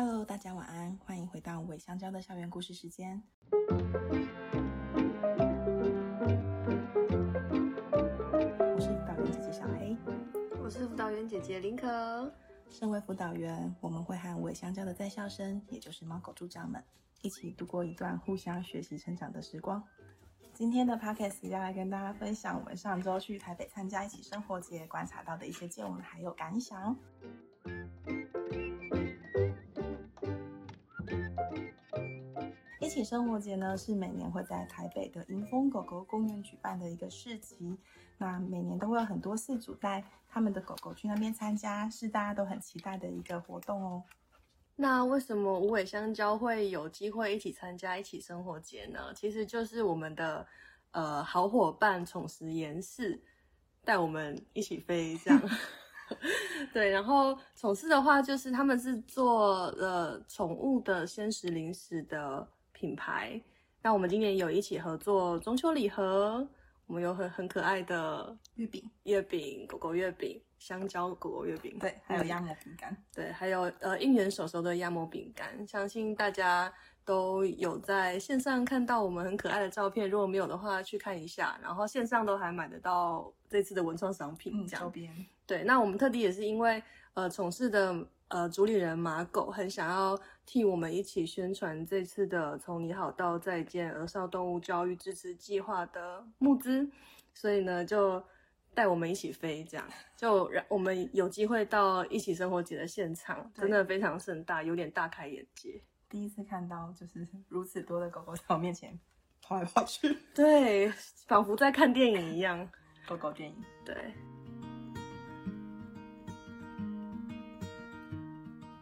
Hello，大家晚安，欢迎回到伪香蕉的校园故事时间。我是辅导员姐姐小黑，我是辅导员姐姐林可。身为辅导员，我们会和伪香蕉的在校生，也就是猫狗助长们，一起度过一段互相学习成长的时光。今天的 podcast 要来跟大家分享我们上周去台北参加一起生活节观察到的一些见闻还有感想。起生活节呢，是每年会在台北的迎风狗狗公园举办的一个市集。那每年都会有很多饲主带他们的狗狗去那边参加，是大家都很期待的一个活动哦。那为什么无尾香蕉会有机会一起参加一起生活节呢？其实就是我们的呃好伙伴宠食研饲带我们一起飞这样。对，然后宠饲的话，就是他们是做了宠物的鲜食零食的品牌。那我们今年有一起合作中秋礼盒，我们有很很可爱的月饼、月饼、狗狗月饼。香蕉狗狗月饼，对，还有压膜饼干，对，还有呃应援手手的压膜饼干，相信大家都有在线上看到我们很可爱的照片，如果没有的话，去看一下。然后线上都还买得到这次的文创商品，这样、嗯、周边。对，那我们特地也是因为呃从事的呃主理人马狗很想要替我们一起宣传这次的从你好到再见儿少动物教育支持计划的募资，所以呢就。带我们一起飞，这样就让我们有机会到一起生活节的现场，真的非常盛大，有点大开眼界。第一次看到就是 如此多的狗狗在我面前跑来跑去，对，仿佛在看电影一样。狗狗电影，对。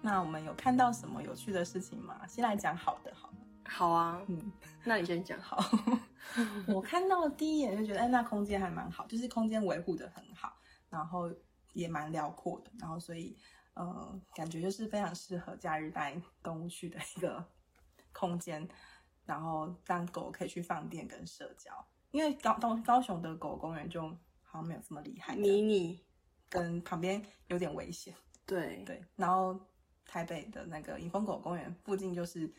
那我们有看到什么有趣的事情吗？先来讲好的，好。好啊，嗯，那你先讲好。我看到第一眼就觉得，哎，那空间还蛮好，就是空间维护得很好，然后也蛮辽阔的，然后所以，呃，感觉就是非常适合假日带动物去的一个空间，然后让狗可以去放电跟社交。因为高高高雄的狗公园就好像没有这么厉害，迷你跟旁边有点危险。对对，然后台北的那个迎风狗公园附近就是。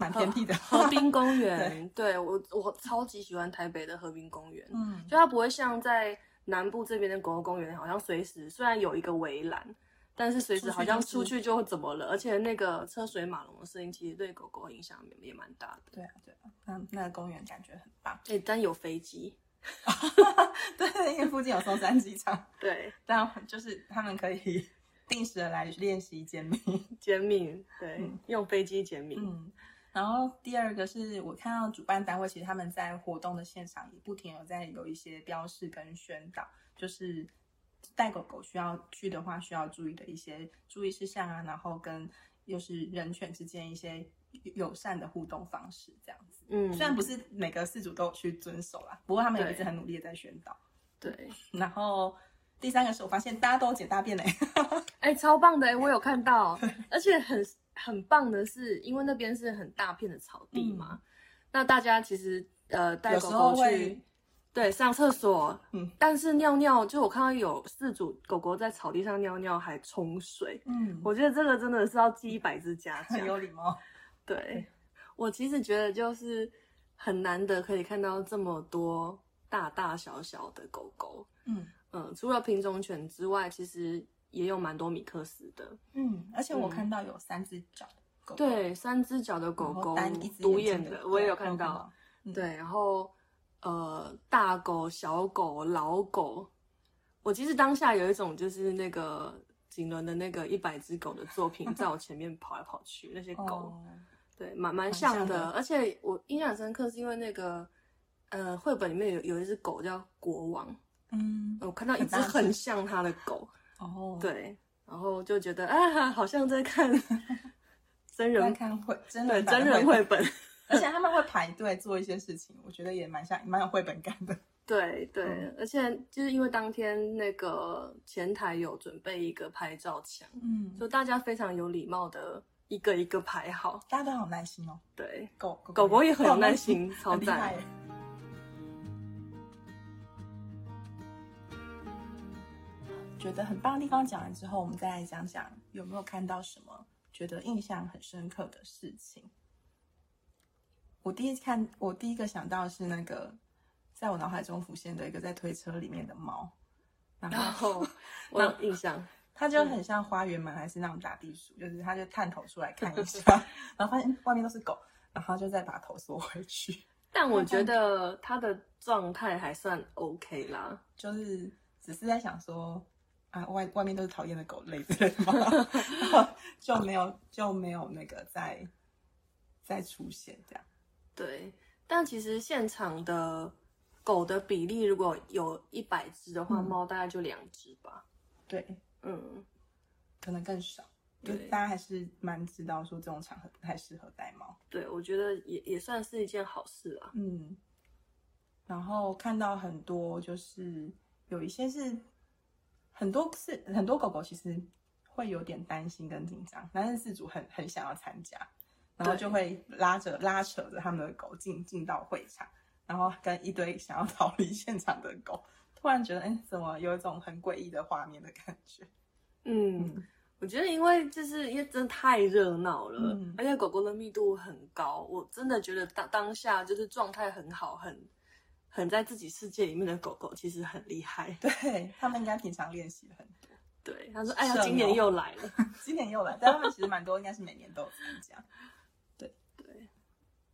蛮偏僻的河滨公园，对，对我我超级喜欢台北的河滨公园，嗯，就它不会像在南部这边的狗狗公园，好像随时虽然有一个围栏，但是随时好像出去就怎么了，而且那个车水马龙的声音其实对狗狗影响也蛮大的。对啊，对啊，那那个公园感觉很棒。哎、欸，但有飞机，对，因为附近有松山机场，对，但就是他们可以定时的来练习减敏，减敏，对，嗯、用飞机减敏，嗯。然后第二个是我看到主办单位其实他们在活动的现场也不停有在有一些标示跟宣导，就是带狗狗需要去的话需要注意的一些注意事项啊，然后跟又是人犬之间一些友善的互动方式这样子。嗯，虽然不是每个饲主都有去遵守啦，不过他们也一直很努力的在宣导。对，然后第三个是我发现大家都解大便嘞，哎，超棒的哎，我有看到，而且很。很棒的是，因为那边是很大片的草地嘛，嗯、那大家其实呃带狗狗去对上厕所，嗯，但是尿尿就我看到有四组狗狗在草地上尿尿还冲水，嗯，我觉得这个真的是要记一百字嘉奖，很有礼貌。对。我其实觉得就是很难得可以看到这么多大大小小的狗狗，嗯嗯、呃，除了品种犬之外，其实。也有蛮多米克斯的，嗯，而且我看到有三只脚的狗狗，对，三只脚的狗狗，独眼的，我也有看到，嗯、对，然后呃，大狗、小狗、老狗，我其实当下有一种就是那个景伦的那个一百只狗的作品，在我前面跑来跑去，那些狗，哦、对，蛮蛮像的，像的，而且我印象深刻是因为那个呃，绘本里面有有一只狗叫国王，嗯，我看到一只很像它的狗。哦，oh. 对，然后就觉得啊，好像在看 真人看绘，真的真人绘本，而且他们会排队做一些事情，我觉得也蛮像，蛮有绘本感的。对对，嗯、而且就是因为当天那个前台有准备一个拍照墙，嗯，就大家非常有礼貌的一个一个排好，大家都好耐心哦。对，狗狗狗狗也很有耐心，超赞。觉得很棒的地方讲完之后，我们再来讲讲有没有看到什么觉得印象很深刻的事情。我第一次看，我第一个想到的是那个，在我脑海中浮现的一个在推车里面的猫，然后 我有印象，它就很像花园门还是那种打地鼠，嗯、就是它就探头出来看一下，然后发现外面都是狗，然后就再把头缩回去。但我觉得它的状态还算 OK 啦，就是只是在想说啊，外外面都是讨厌的狗类之类的嘛，然 后就没有就没有那个再再出现这样。对，但其实现场的狗的比例，如果有一百只的话，嗯、猫大概就两只吧。对，嗯，可能更少。对，大家还是蛮知道说这种场合不太适合带猫。对，我觉得也也算是一件好事啊。嗯，然后看到很多就是有一些是很多是很多狗狗其实会有点担心跟紧张，但是饲主很很想要参加。然后就会拉着拉扯着他们的狗进进到会场，然后跟一堆想要逃离现场的狗，突然觉得，哎，怎么有一种很诡异的画面的感觉？嗯，嗯，我觉得因为就是因为真的太热闹了，嗯，而且狗狗的密度很高，我真的觉得当当下就是状态很好，很很在自己世界里面的狗狗其实很厉害，对，他们应该平常练习很多。对，他说，哎呀，今年又来了，今年又来，但他们其实蛮多，应该是每年都有参加。对对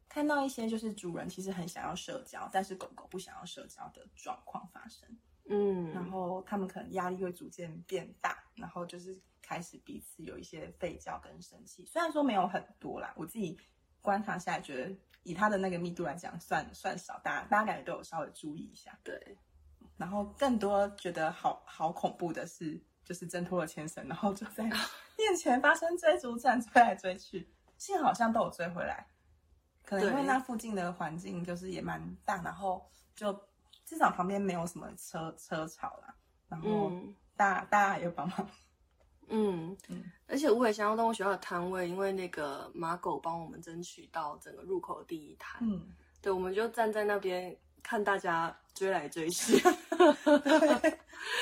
看到一些就是主人其实很想要社交，但是狗狗不想要社交的状况发生，嗯，然后他们可能压力会逐渐变大，然后就是开始彼此有一些吠叫跟生气。虽然说没有很多啦，我自己观察下来觉得以它的那个密度来讲算算少，大家大家感觉都有稍微注意一下。对，然后更多觉得好好恐怖的是，就是挣脱了牵绳，然后就在 面前发生追逐战，追来追去，幸好像都有追回来。可能因为那附近的环境就是也蛮大，然后就至少旁边没有什么车车潮啦，然后大、嗯、大家也有帮忙，嗯嗯，而且无尾香蕉动物学校的摊位，因为那个马狗帮我们争取到整个入口的第一摊，嗯，对，我们就站在那边看大家追来追去，对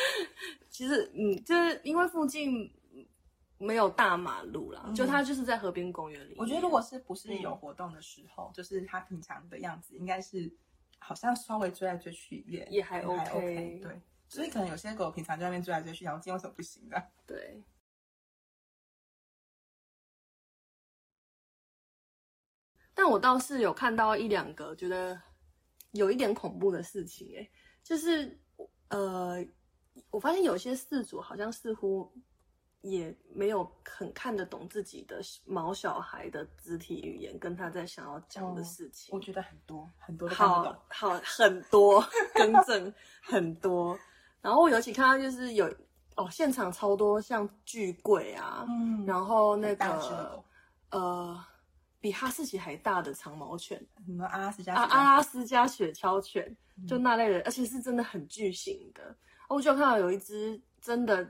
其实嗯，就是因为附近。没有大马路啦，嗯、就它就是在河边公园里。我觉得如果是不是有活动的时候，嗯、就是它平常的样子，应该是好像稍微追来追去也也还 OK, 还 OK。对，所以可能有些狗平常在外面追来追去，然后今天为什么不行的？对。但我倒是有看到一两个觉得有一点恐怖的事情，哎，就是呃，我发现有些事主好像似乎。也没有很看得懂自己的毛小孩的肢体语言，跟他在想要讲的事情。哦，我觉得很多很多。好，好很多更正很多。然后我尤其看到就是有哦，现场超多像巨贵啊，嗯，然后那个呃，比哈士奇还大的长毛犬，什么阿拉斯加啊，阿拉斯加雪橇犬，就那类的，嗯，而且是真的很巨型的。我就看到有一只真的。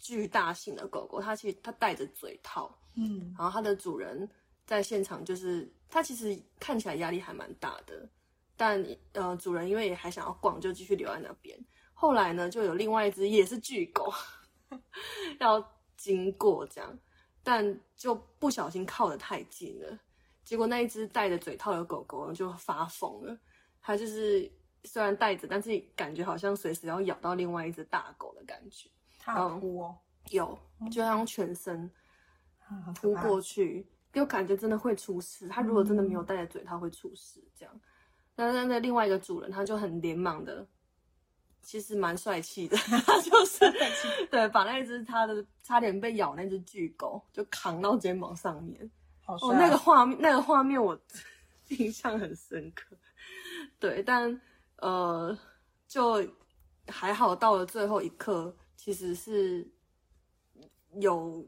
巨大型的狗狗，它其实它戴着嘴套，嗯，然后它的主人在现场，就是它其实看起来压力还蛮大的，但呃，主人因为也还想要逛，就继续留在那边。后来呢，就有另外一只也是巨狗 要经过这样，但就不小心靠得太近了，结果那一只戴着嘴套的狗狗就发疯了，它就是虽然戴着，但是感觉好像随时要咬到另外一只大狗的感觉。它扑哦，有，就像全身扑过去，就感觉真的会出事。它如果真的没有戴着嘴，套会出事。这样，那那那另外一个主人，他就很连忙的，其实蛮帅气的，他就是对，把那只他的差点被咬那只巨狗就扛到肩膀上面。哦，那个画面，那个画面我 印象很深刻。对，但呃，就还好，到了最后一刻。其实是有，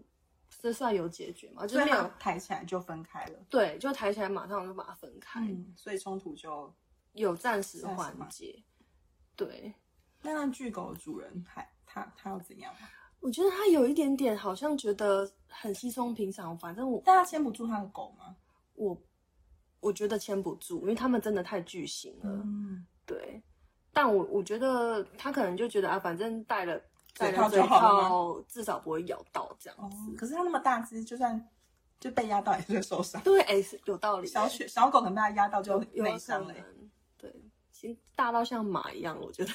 这算有解决吗？就是没有抬起来就分开了。对，就抬起来马上就把它分开，嗯、所以冲突就有暂时缓解。对，那让巨狗的主人还他他要怎样吗？我觉得他有一点点好像觉得很稀松平常，反正我但他牵不住他的狗吗？我我觉得牵不住，因为他们真的太巨型了。嗯，对。但我我觉得他可能就觉得啊，反正带了。嘴套就好了，至少不会咬到这样子。哦、可是它那么大只，就算就被压到也是会受伤。对，哎，是有道理。小雪、小狗可能被它压到就内伤了。对，其实大到像马一样，我觉得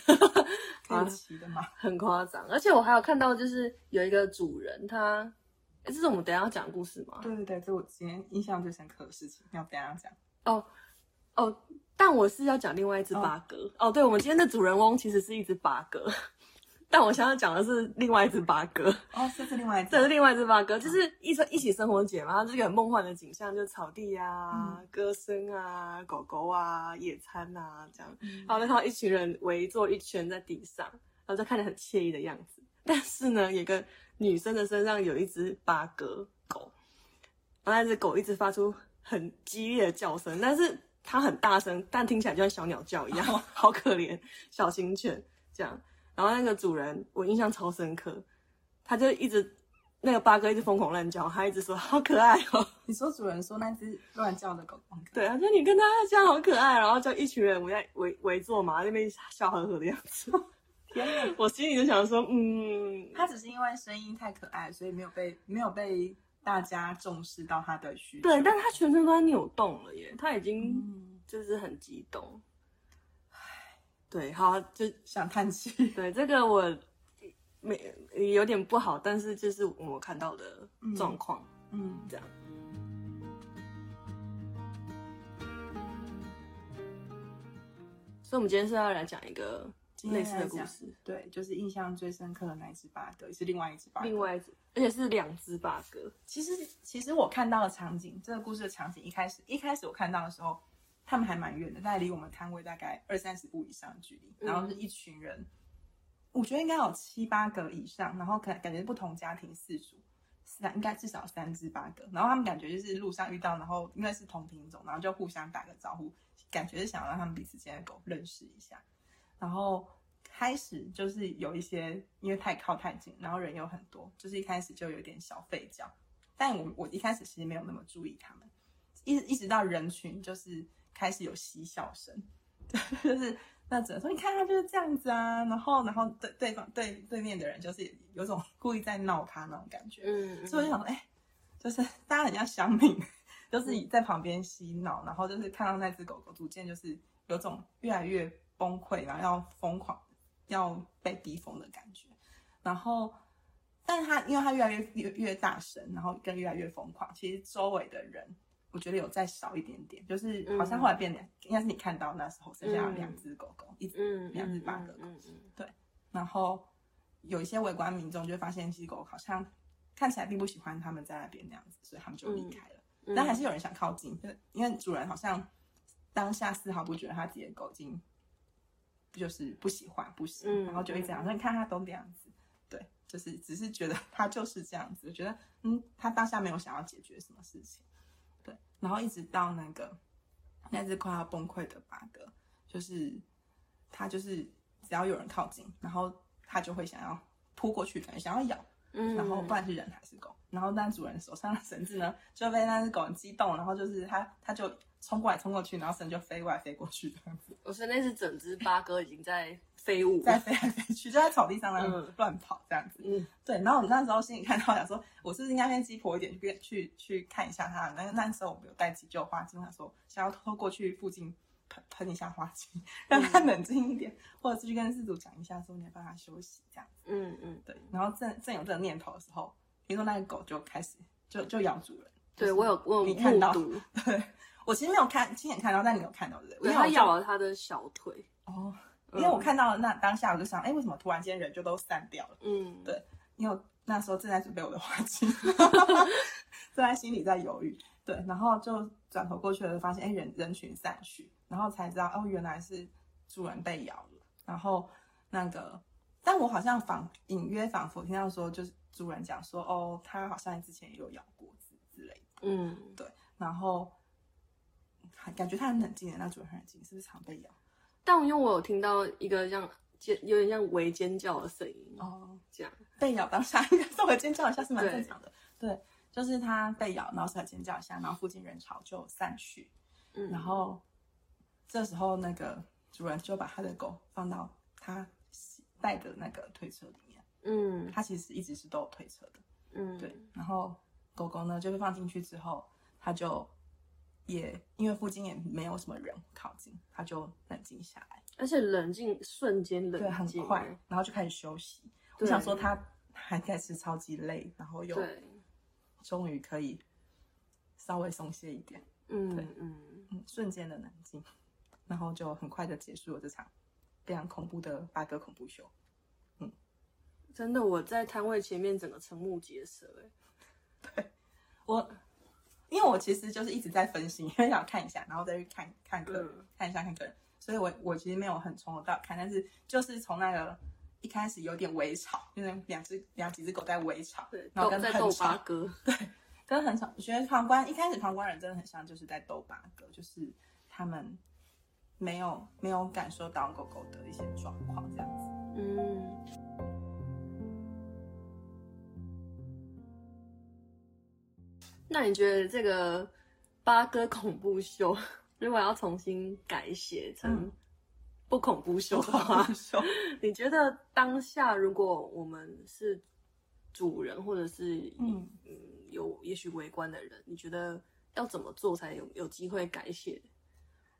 可以骑的马很夸张。而且我还有看到，就是有一个主人，他，哎，这是我们等下要讲的故事吗？对对对，这是我今天印象最深刻的事情，要等下讲。哦哦，但我是要讲另外一只八哥。哦，哦，对，我们今天的主人翁其实是一只八哥。但我想要讲的是另外一只八哥哦，这是另外一只，这是另外一只八哥，就是一生一起生活节嘛，它是一个很梦幻的景象，就是草地啊、嗯、歌声啊、狗狗啊、野餐啊这样，嗯、然后看到一群人围坐一圈在地上，然后就看着很惬意的样子。但是呢，有个女生的身上有一只八哥狗，然后那只狗一直发出很激烈的叫声，但是它很大声，但听起来就像小鸟叫一样，哦、好可怜，小型犬这样。然后那个主人，我印象超深刻，他就一直那个八哥一直疯狂乱叫，他一直说好可爱哦。你说主人说那只乱叫的狗狗？对，他说你跟他这样好可爱，然后就一群人围在围围坐嘛，那边笑呵呵的样子。我心里就想说，嗯，他只是因为声音太可爱，所以没有被没有被大家重视到他的需求。对，但他全身都在扭动了耶，他已经就是很激动。对，好，就想叹气。对，这个我没有点不好，但是就是我看到的状况，嗯，这样。所以，我们今天是要来讲一个类似的故事。对，就是印象最深刻的那一只八哥，也是另外一只八哥，另外一只，而且是两只八哥。其实，其实我看到的场景，这个故事的场景，一开始，一开始我看到的时候。他们还蛮远的，大概离我们摊位大概二三十步以上的距离，然后是一群人，嗯、我觉得应该有七八个以上，然后可能感觉不同家庭四组，三应该至少三只八哥，然后他们感觉就是路上遇到，然后因为是同品种，然后就互相打个招呼，感觉是想要让他们彼此间的狗认识一下，然后开始就是有一些因为太靠太近，然后人又很多，就是一开始就有点小吠叫，但我我一开始其实没有那么注意他们，一一直到人群就是。开始有嬉笑声，对，就是那只能说：“你看他就是这样子啊。”然后，然后对对方对对面的人就是有种 故意在闹他那种感觉。嗯，嗯，所以我就想说，哎、欸，就是 大家很像乡民，就是在旁边嬉闹，嗯、然后就是看到那只狗狗逐渐就是有种越来越崩溃，然后要疯狂要被逼疯的感觉。然后，但是他因为他越来越越越大声，然后更越来越疯狂，其实周围的人。我觉得有再少一点点，就是好像后来变两，嗯、应该是你看到那时候剩下两只狗狗，嗯、一只两只八哥狗，嗯嗯嗯、对。然后有一些围观民众就发现，其实狗好像看起来并不喜欢他们在那边那样子，所以他们就离开了。嗯、但还是有人想靠近，就因为主人好像当下丝毫不觉得他自己的狗已经就是不喜欢不行，嗯、然后就一直这样，那你看他都这样子，对，就是只是觉得 他就是这样子，我觉得嗯，他当下没有想要解决什么事情。对。然后一直到那个那只快要崩溃的八哥，就是他就是只要有人靠近，然后他就会想要扑过去，感觉想要咬，嗯，然后不管是人还是狗，然后那主人手上的绳子呢就被那只狗很激动，然后就是他他就冲过来冲过去，然后神就飞过来飞过去这样子。我说那是整只八哥已经在。飞舞在飞来飞去，就在草地上那乱跑这样子。嗯，对。然后我那时候心里看到，想说，我是不是应该先鸡婆一点，去去去看一下它。那那时候我们有带急救花精，想说想要偷偷过去附近喷喷一下花精，让它冷静一点，嗯、或者是去跟饲主讲一下，说你要帮它休息这样子。嗯嗯，对。然后正正有这个念头的时候，听说那个狗就开始就就咬主人。对我有我有你看到，对我其实没有看亲眼看到，但你有看到对不对？因为它咬了他的小腿。哦。因为我看到了那当下，我就想，哎，为什么突然间人就都散掉了？嗯，对，因为那时候正在准备我的花期，正在心里在犹豫，对，然后就转头过去了，发现哎，人人群散去，然后才知道哦，原来是主人被咬了。然后那个，但我好像仿隐约仿佛听到说，就是主人讲说，哦，他好像之前也有咬过之之类的，嗯，对，然后感觉他很冷静的，那主人很冷静，是不是常被咬？但我因为我有听到一个像尖，有点像微尖叫的声音哦，这样。被咬当下应该稍微尖叫一下是蛮正常的，对，对，就是它被咬，然后稍微尖叫一下，然后附近人潮就散去，嗯，然后这时候那个主人就把他的狗放到他带的那个推车里面，嗯，他其实一直是都有推车的，嗯，对，然后狗狗呢，就是放进去之后，它就也因为附近也没有什么人靠近，他就冷静下来，而且冷静瞬间冷静，对，很快，然后就开始休息。我想说他还应该是超级累，然后又终于可以稍微松懈一点，嗯，对，嗯嗯，瞬间的冷静，然后就很快的结束了这场非常恐怖的八哥恐怖秀。嗯，真的，我在摊位前面整个瞠目结舌，哎，对我，因为我其实就是一直在分析，因为想看一下，然后再去看看客人，嗯、看一下看客人，所以我我其实没有很从头到尾看，但是就是从那个。一开始有点微吵，就是两只两几只狗在微吵，对，然后跟在斗八哥，对，跟很吵。我觉得旁观一开始旁观人真的很像，就是在斗八哥，就是他们没有没有感受到狗狗的一些状况这样子。嗯。那你觉得这个八哥恐怖秀，如果要重新改写成？嗯不恐怖秀的话，你觉得当下如果我们是主人，或者是嗯嗯有也许围观的人，你觉得要怎么做才有有机会改写？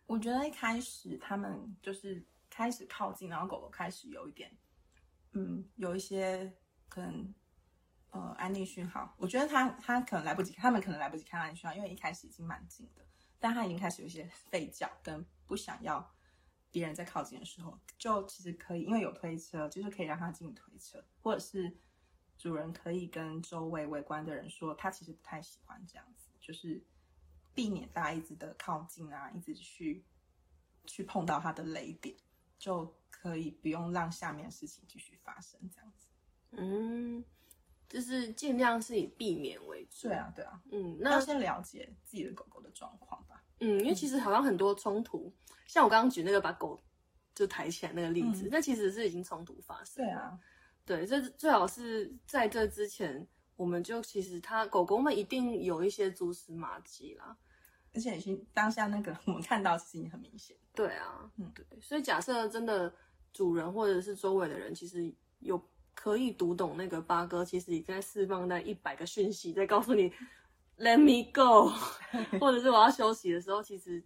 我觉得一开始他们就是开始靠近，然后狗狗开始有一点嗯有一些可能呃安利讯号。我觉得他他可能来不及，他们可能来不及看安利讯号，因为一开始已经蛮近的，但他已经开始有一些吠叫跟不想要。别人在靠近的时候，就其实可以，因为有推车，就是可以让他进推车，或者是主人可以跟周围围观的人说，他其实不太喜欢这样子，就是避免大家一直的靠近啊，一直去去碰到他的雷点，就可以不用让下面的事情继续发生这样子。嗯，就是尽量是以避免为主。对啊，对啊。嗯，那要先了解自己的狗狗的状况吧。嗯，因为其实好像很多冲突。像我刚刚举那个把狗就抬起来那个例子，嗯、那其实是已经冲突发生。对啊，对，这最好是在这之前，我们就其实它狗狗们一定有一些蛛丝马迹啦，而且已经当下那个我们看到其实已经很明显。对啊，嗯，对，所以假设真的主人或者是周围的人，其实有可以读懂那个八哥，其实已经在释放那一百个讯息，在告诉你 “Let me go”，或者是我要休息的时候，其实。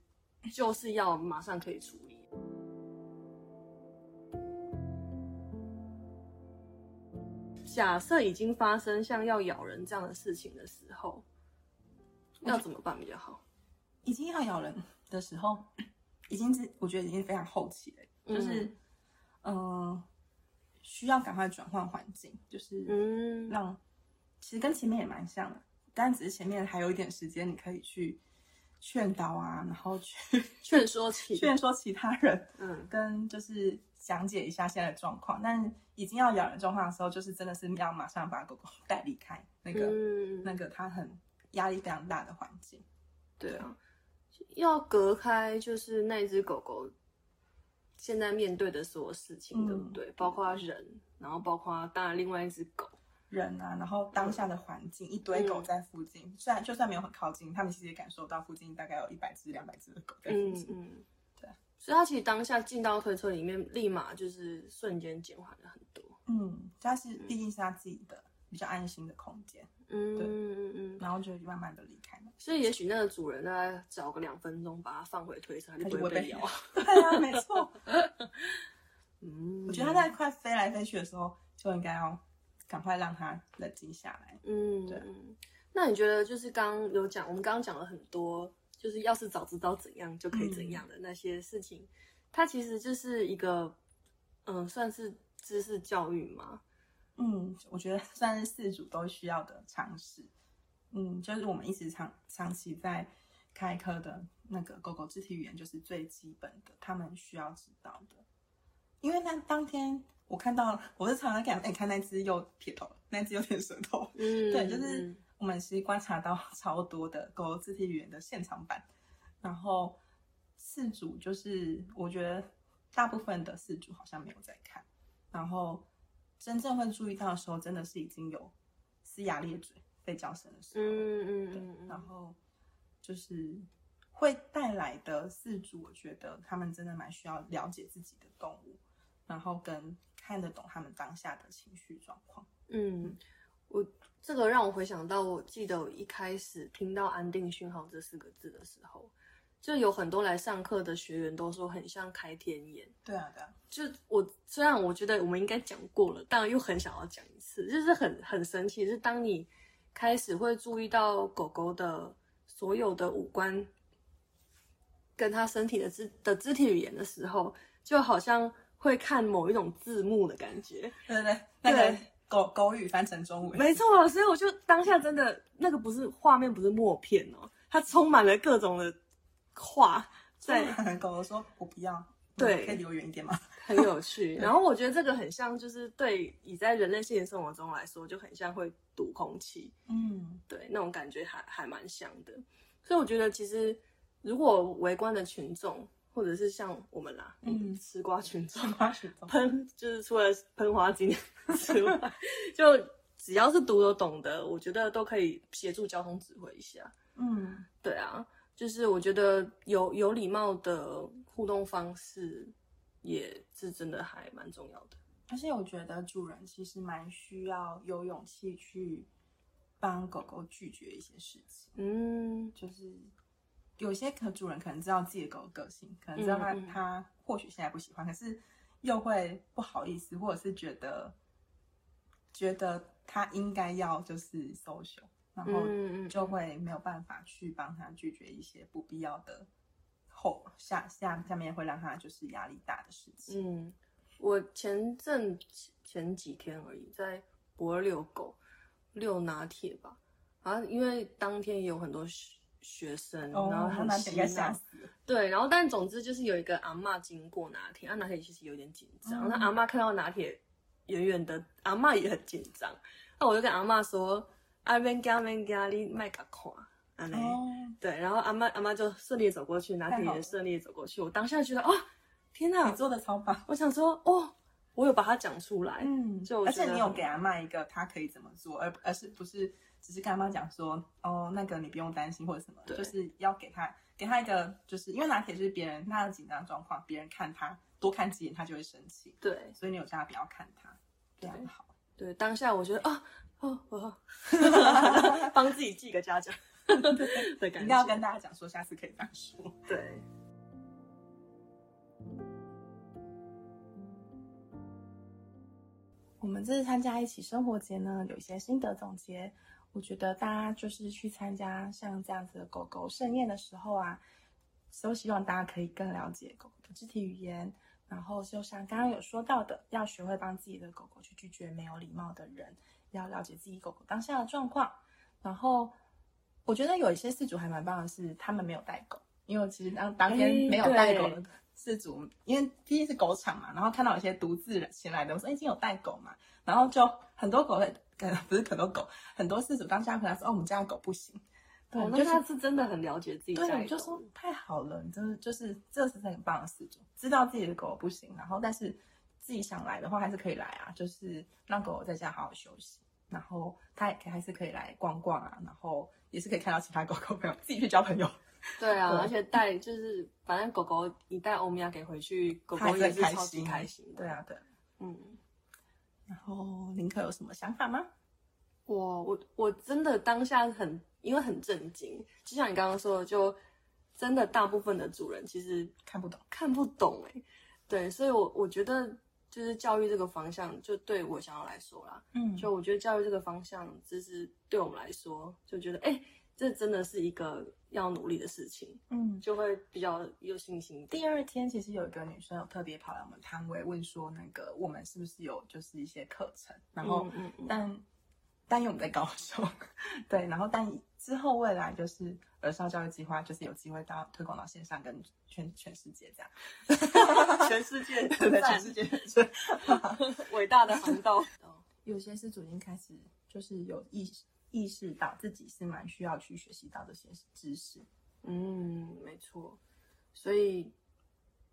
就是要马上可以处理。假设已经发生像要咬人这样的事情的时候，要怎么办比较好？已经要咬人的时候，已经是我觉得已经非常后期了，就是嗯、呃，需要赶快转换环境，就是嗯，让其实跟前面也蛮像的，但只是前面还有一点时间，你可以去。劝导啊，然后去 劝说其劝说其他人，嗯，跟就是讲解一下现在的状况。但已经要咬人状况的时候，就是真的是要马上把狗狗 带离开那个、嗯、那个它很压力非常大的环境。对啊，要隔开就是那只狗狗现在面对的所有事情，嗯、对不对？包括人，然后包括当然另外一只狗。人啊，然后当下的环境，嗯、一堆狗在附近，虽然就算没有很靠近，他们其实也感受到附近大概有一百只、两百只的狗在附近。嗯嗯，对。所以他其实当下进到推车里面，立马就是瞬间减缓了很多。嗯，他是毕竟是他自己的比较安心的空间。嗯对嗯嗯嗯，然后就慢慢的离开了。所以也许那个主人大概找个两分钟把它放回推车，他就不会被咬。对啊，没错。嗯，我觉得它在快飞来飞去的时候就应该要。赶快让它冷静下来。嗯，对。那你觉得，就是刚刚有讲，我们刚刚讲了很多，就是要是早知道怎样就可以怎样的那些事情，嗯、它其实就是一个，嗯，算是知识教育嘛？嗯，我觉得算是饲主都需要的常识。嗯，就是我们一直长长期在开课的那个狗狗肢体语言，就是最基本的，他们需要知道的。因为那当天。我看到，我是常常看，哎，看那只又撇头，那只又舔舌头。嗯，对，就是我们其实观察到 超多的狗狗肢体语言的现场版，然后四组就是我觉得大部分的四组好像没有在看，然后真正会注意到的时候，真的是已经有龇牙咧嘴、吠叫声的时候。嗯嗯嗯，然后就是会带来的四主，我觉得他们真的蛮需要了解自己的动物，然后跟。看得懂他们当下的情绪状况。嗯，我这个让我回想到，我记得我一开始听到“安定讯号”这四个字的时候，就有很多来上课的学员都说很像开天眼。对啊，对啊。就我虽然我觉得我们应该讲过了，但又很想要讲一次，就是很很神奇，是当你开始会注意到狗狗的所有的五官，跟它身体的肢的肢体语言的时候，就好像会看某一种字幕的感觉。对对对，那个狗狗语翻成中文。没错，所以我就当下真的那个不是画面，不是默片哦，它充满了各种的话。在 狗狗说：“我不要。”对，可以离我远一点吗？很有趣。然后我觉得这个很像，就是对你在人类现实生活中来说，就很像会堵空气。嗯，对，那种感觉还还蛮像的。所以我觉得，其实如果围观的群众，或者是像我们啦，嗯，吃瓜群众，吃瓜群众喷，就是除了喷花精之外，就只要是读得懂的，我觉得都可以协助交通指挥一下。嗯，对啊。就是我觉得有有礼貌的互动方式，也是真的还蛮重要的。而且我觉得主人其实蛮需要有勇气去帮狗狗拒绝一些事情。嗯，就是有些可主人可能知道自己的狗的个性，可能知道他嗯嗯他或许现在不喜欢，可是又会不好意思，或者是觉得觉得他应该要就是 social。然后就会没有办法去帮他拒绝一些不必要的后下下下面会让他就是压力大的事情。嗯，我前阵前几天而已，在博二遛狗，遛拿铁吧。啊，因为当天也有很多学学生，哦、然后很吓死。对，然后但总之就是有一个阿妈经过拿铁，啊拿铁其实有点紧张。嗯、那阿妈看到拿铁远远的，阿妈也很紧张。那我就跟阿妈说。阿边加边加，你麦卡看，安尼、oh. 对，然后阿妈阿妈就顺利走过去，拿铁也顺利走过去。我当下觉得，哦，天哪，你做的超棒！我想说，哦，我有把它讲出来，嗯，就而且你有给阿妈一个他可以怎么做，而而是不是只是跟阿妈讲说，哦，那个你不用担心或者什么，对就是要给他给他一个，就是因为拿铁是别人他的紧张状况，别人看他多看几眼他就会生气，对，所以你有叫他不要看他，这样好。对，当下我觉得，哦。哦哦，帮自己记个嘉奖，对，一定要跟大家讲说，下次可以这样说。对。我们这次参加一起生活节呢，有一些心得总结。我觉得大家就是去参加像这样子的狗狗盛宴的时候啊，都希望大家可以更了解狗狗的肢体语言，然后就像刚刚有说到的，要学会帮自己的狗狗去拒绝没有礼貌的人。要了解自己狗狗当下的状况，然后我觉得有一些事主还蛮棒的是，他们没有带狗，因为其实当当天没有带狗的事主，欸、因为毕竟是狗场嘛，然后看到有些独自前来的，我说：“哎，今天有带狗嘛？”然后就很多狗会，不是很多狗，很多事主当下回来说：“哦，我们家的狗不行。”对，那他是真的很了解自己。对，就说太好了，你就是就是这是很棒的事主，知道自己的狗不行，然后但是。自己想来的话，还是可以来啊，就是让狗狗在家好好休息，然后它也还是可以来逛逛啊，然后也是可以看到其他狗狗朋友，自己去交朋友。对啊，对而且带就是反正狗狗你带欧米亚给回去，狗狗也是超级开心。对啊，对，嗯。然后林可有什么想法吗？我我我真的当下很因为很震惊，就像你刚刚说的，就真的大部分的主人其实看不懂，看不懂哎、欸，对，所以我我觉得。就是教育这个方向，就对我想要来说啦，嗯，就我觉得教育这个方向，就是对我们来说，就觉得哎、欸，这真的是一个要努力的事情，嗯，就会比较有信心。第二天，其实有一个女生有特别跑来我们摊位问说，那个我们是不是有就是一些课程，然后，嗯嗯嗯但。但因为我们在高雄，对，然后但之后未来就是儿少教育计划，就是有机会到推广到线上跟全全世界这样，全世界对全世界伟大的航道。有些是主已经开始就是有意识意识到自己是蛮需要去学习到这些知识。嗯，没错。所以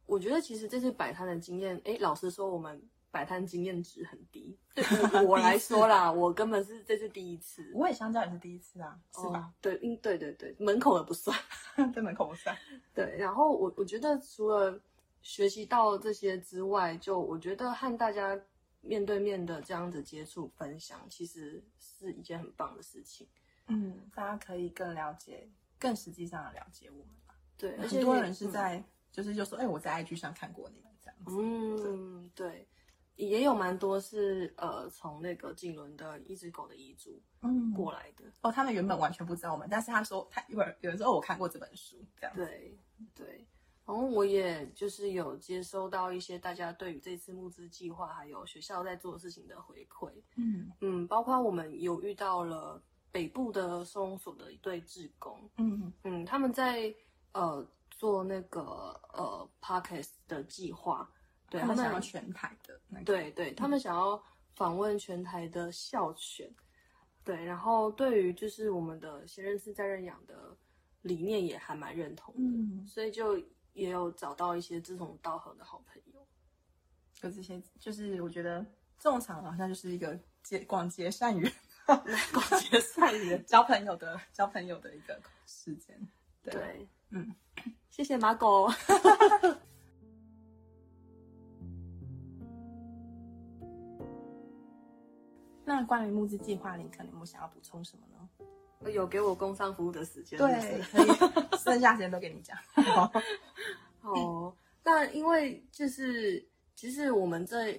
我觉得其实这次摆摊的经验，哎，老实说我们。摆摊经验值很低，对 我来说啦，我根本是这是第一次。我也相较也是第一次啊，是吧？对，嗯，对对对，门口也不算，对门口不算。对，然后我我觉得除了学习到这些之外，就我觉得和大家面对面的这样子接触分享，其实是一件很棒的事情。嗯，大家可以更了解，更实际上的了解我们吧。对，而且很多人是在，嗯、就是就说，哎、欸，我在 IG 上看过你们这样子。嗯，对，对也有蛮多是呃，从那个锦纶的一只狗的遗嘱嗯过来的、嗯。哦，他们原本完全不知道我们，但是他说他有人有人说，哦，我看过这本书，这样。对对。然后我也就是有接收到一些大家对于这次募资计划还有学校在做的事情的回馈，嗯嗯，包括我们有遇到了北部的收容所的一对志工，嗯嗯，他们在呃做那个呃 Podcast 的计划，对他们想要全台的，那个、对对，他们想要访问全台的校犬，对，然后对于就是我们的先认识再认养的理念也还蛮认同的，嗯，所以就。也有找到一些志同道合的好朋友，有这些就是我觉得这种场好像就是一个结广结善缘，广结善缘 交朋友的交朋友的一个时间。对，对嗯，谢谢马狗。那关于募资计划，你可能有想要补充什么呢？有给我工商服务的时间，对，可以，剩下时间都给你讲。好，但因为就是其实我们这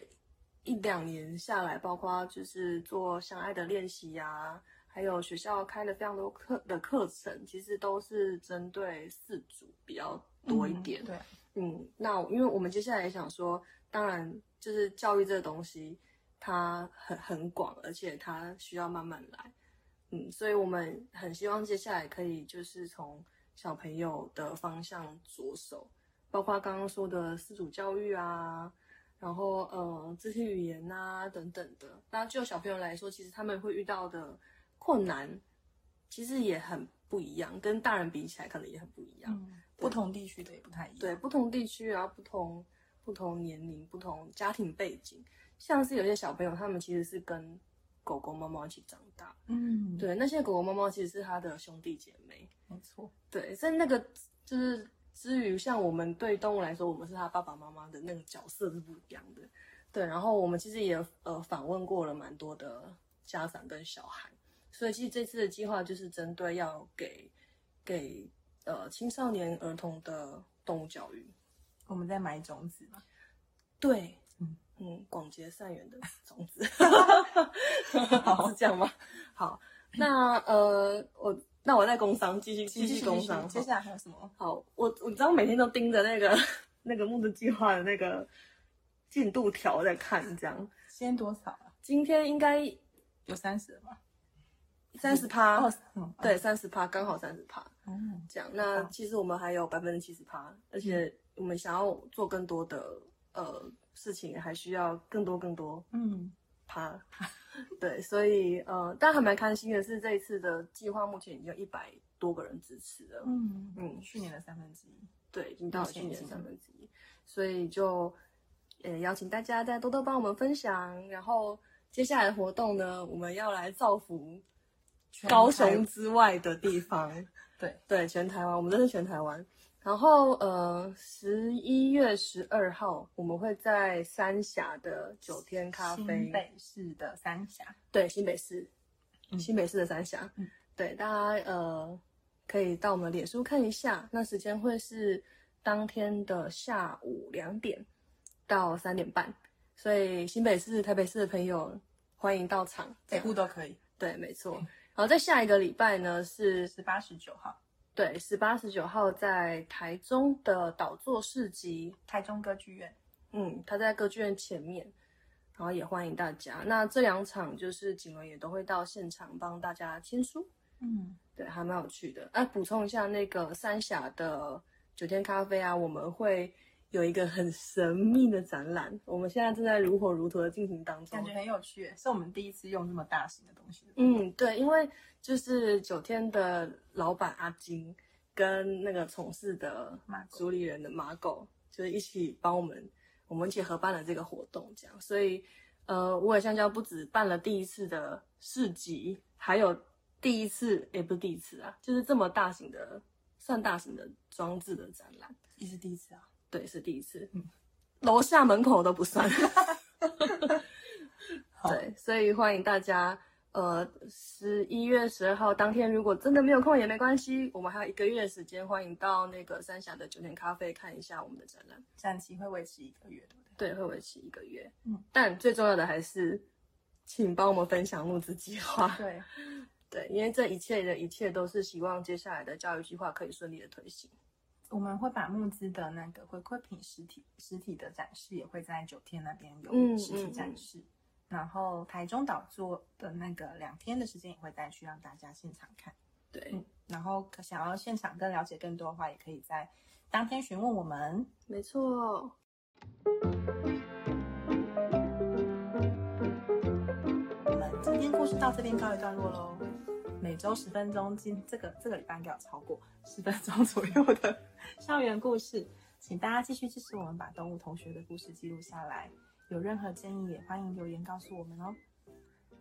一两年下来，包括就是做相爱的练习呀，还有学校开了非常多课的课程，其实都是针对四组比较多一点。嗯、对，嗯，那因为我们接下来也想说，当然就是教育这个东西，它很很广，而且它需要慢慢来。嗯，所以我们很希望接下来可以就是从小朋友的方向着手，包括刚刚说的饲主教育啊，然后呃肢体语言啊等等的。那就小朋友来说，其实他们会遇到的困难，其实也很不一样，跟大人比起来可能也很不一样。嗯，不同地区的也不太一样。对，不同地区然后，不同不同年龄、不同家庭背景，像是有些小朋友，他们其实是跟狗狗、猫猫一起长大，嗯，对，那些狗狗、猫猫其实是他的兄弟姐妹，没错，对，所以那个就是至于像我们对动物来说，我们是他爸爸妈妈的那个角色是不一样的，对。然后我们其实也呃访问过了蛮多的家长跟小孩，所以其实这次的计划就是针对要给给呃青少年儿童的动物教育，我们在买种子嘛，对。嗯，广结善缘的种子，好是这样吗？好，那呃，我那我在工商继续继续工商，接下来还有什么？好，我我知道每天都盯着那个那个募资计划的那个进度条在看，这样。今天多少啊？今天应该有三十吧？三十趴，对，三十趴，刚好三十趴。嗯，这样。那其实我们还有百分之七十趴，而且我们想要做更多的呃。事情还需要更多更多，嗯，他，对，所以呃，但还蛮开心的是，这一次的计划目前已经有一百多个人支持了，嗯嗯，去年的三分之一，对，已经到了去年的三分之一，所以就呃邀请大家再多多帮我们分享，然后接下来的活动呢，我们要来造福高雄之外的地方，对。对，全台湾，我们都是全台湾。然后，呃，十一月十二号，我们会在三峡的九天咖啡，新北市的三峡，对，新北市，嗯、新北市的三峡，嗯、对，大家呃可以到我们脸书看一下，那时间会是当天的下午两点到三点半，所以新北市、台北市的朋友欢迎到场，北部都可以，对，没错。然后在下一个礼拜呢是十八、十九号。对，十八、十九号在台中的岛座市集，台中歌剧院。嗯，他在歌剧院前面，然后也欢迎大家。那这两场就是景伦也都会到现场帮大家签书。嗯，对，还蛮有趣的。哎、啊，补充一下，那个三峡的酒店咖啡啊，我们会有一个很神秘的展览，我们现在正在如火如荼的进行当中，感觉很有趣，是我们第一次用这么大型的东西。嗯，对，因为。就是九天的老板阿金跟那个从事的主理人的马狗，就是一起帮我们，我们一起合办了这个活动，这样。所以，呃，无尾香蕉不止办了第一次的市集，还有第一次，也不是第一次啊，就是这么大型的，算大型的装置的展览，也是第一次啊。对，是第一次。嗯，楼下门口都不算。对，所以欢迎大家。呃，十一月十二号当天，如果真的没有空也没关系，我们还有一个月的时间，欢迎到那个三峡的酒店咖啡看一下我们的展览。展期会维持一个月，对不对？对，会维持一个月。嗯，但最重要的还是，请帮我们分享募资计划。对，对，因为这一切的一切都是希望接下来的教育计划可以顺利的推行。我们会把募资的那个回馈品实体实体的展示，也会在九天那边有实体展示。嗯嗯嗯然后台中岛做的那个两天的时间也会带去让大家现场看，对、嗯。然后想要现场更了解更多的话，也可以在当天询问我们。没错。我们今天故事到这边告一段落喽。每周十分钟，今这个这个礼拜应该有超过十分钟左右的 校园故事，请大家继续支持我们，把动物同学的故事记录下来。有任何建议也欢迎留言告诉我们哦。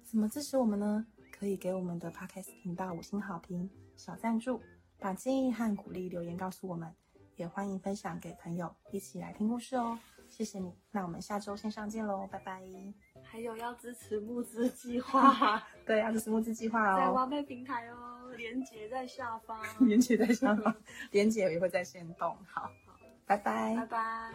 怎么支持我们呢？可以给我们的 Podcast 频道五星好评、小赞助，把建议和鼓励留言告诉我们，也欢迎分享给朋友一起来听故事哦。谢谢你，那我们下周线上见喽，拜拜。还有要支持募资计划，对，要支持募资计划哦，在挖贝平台哦，连接 在下方，连接在下方，连接也会在线动。好，好，拜拜，拜拜。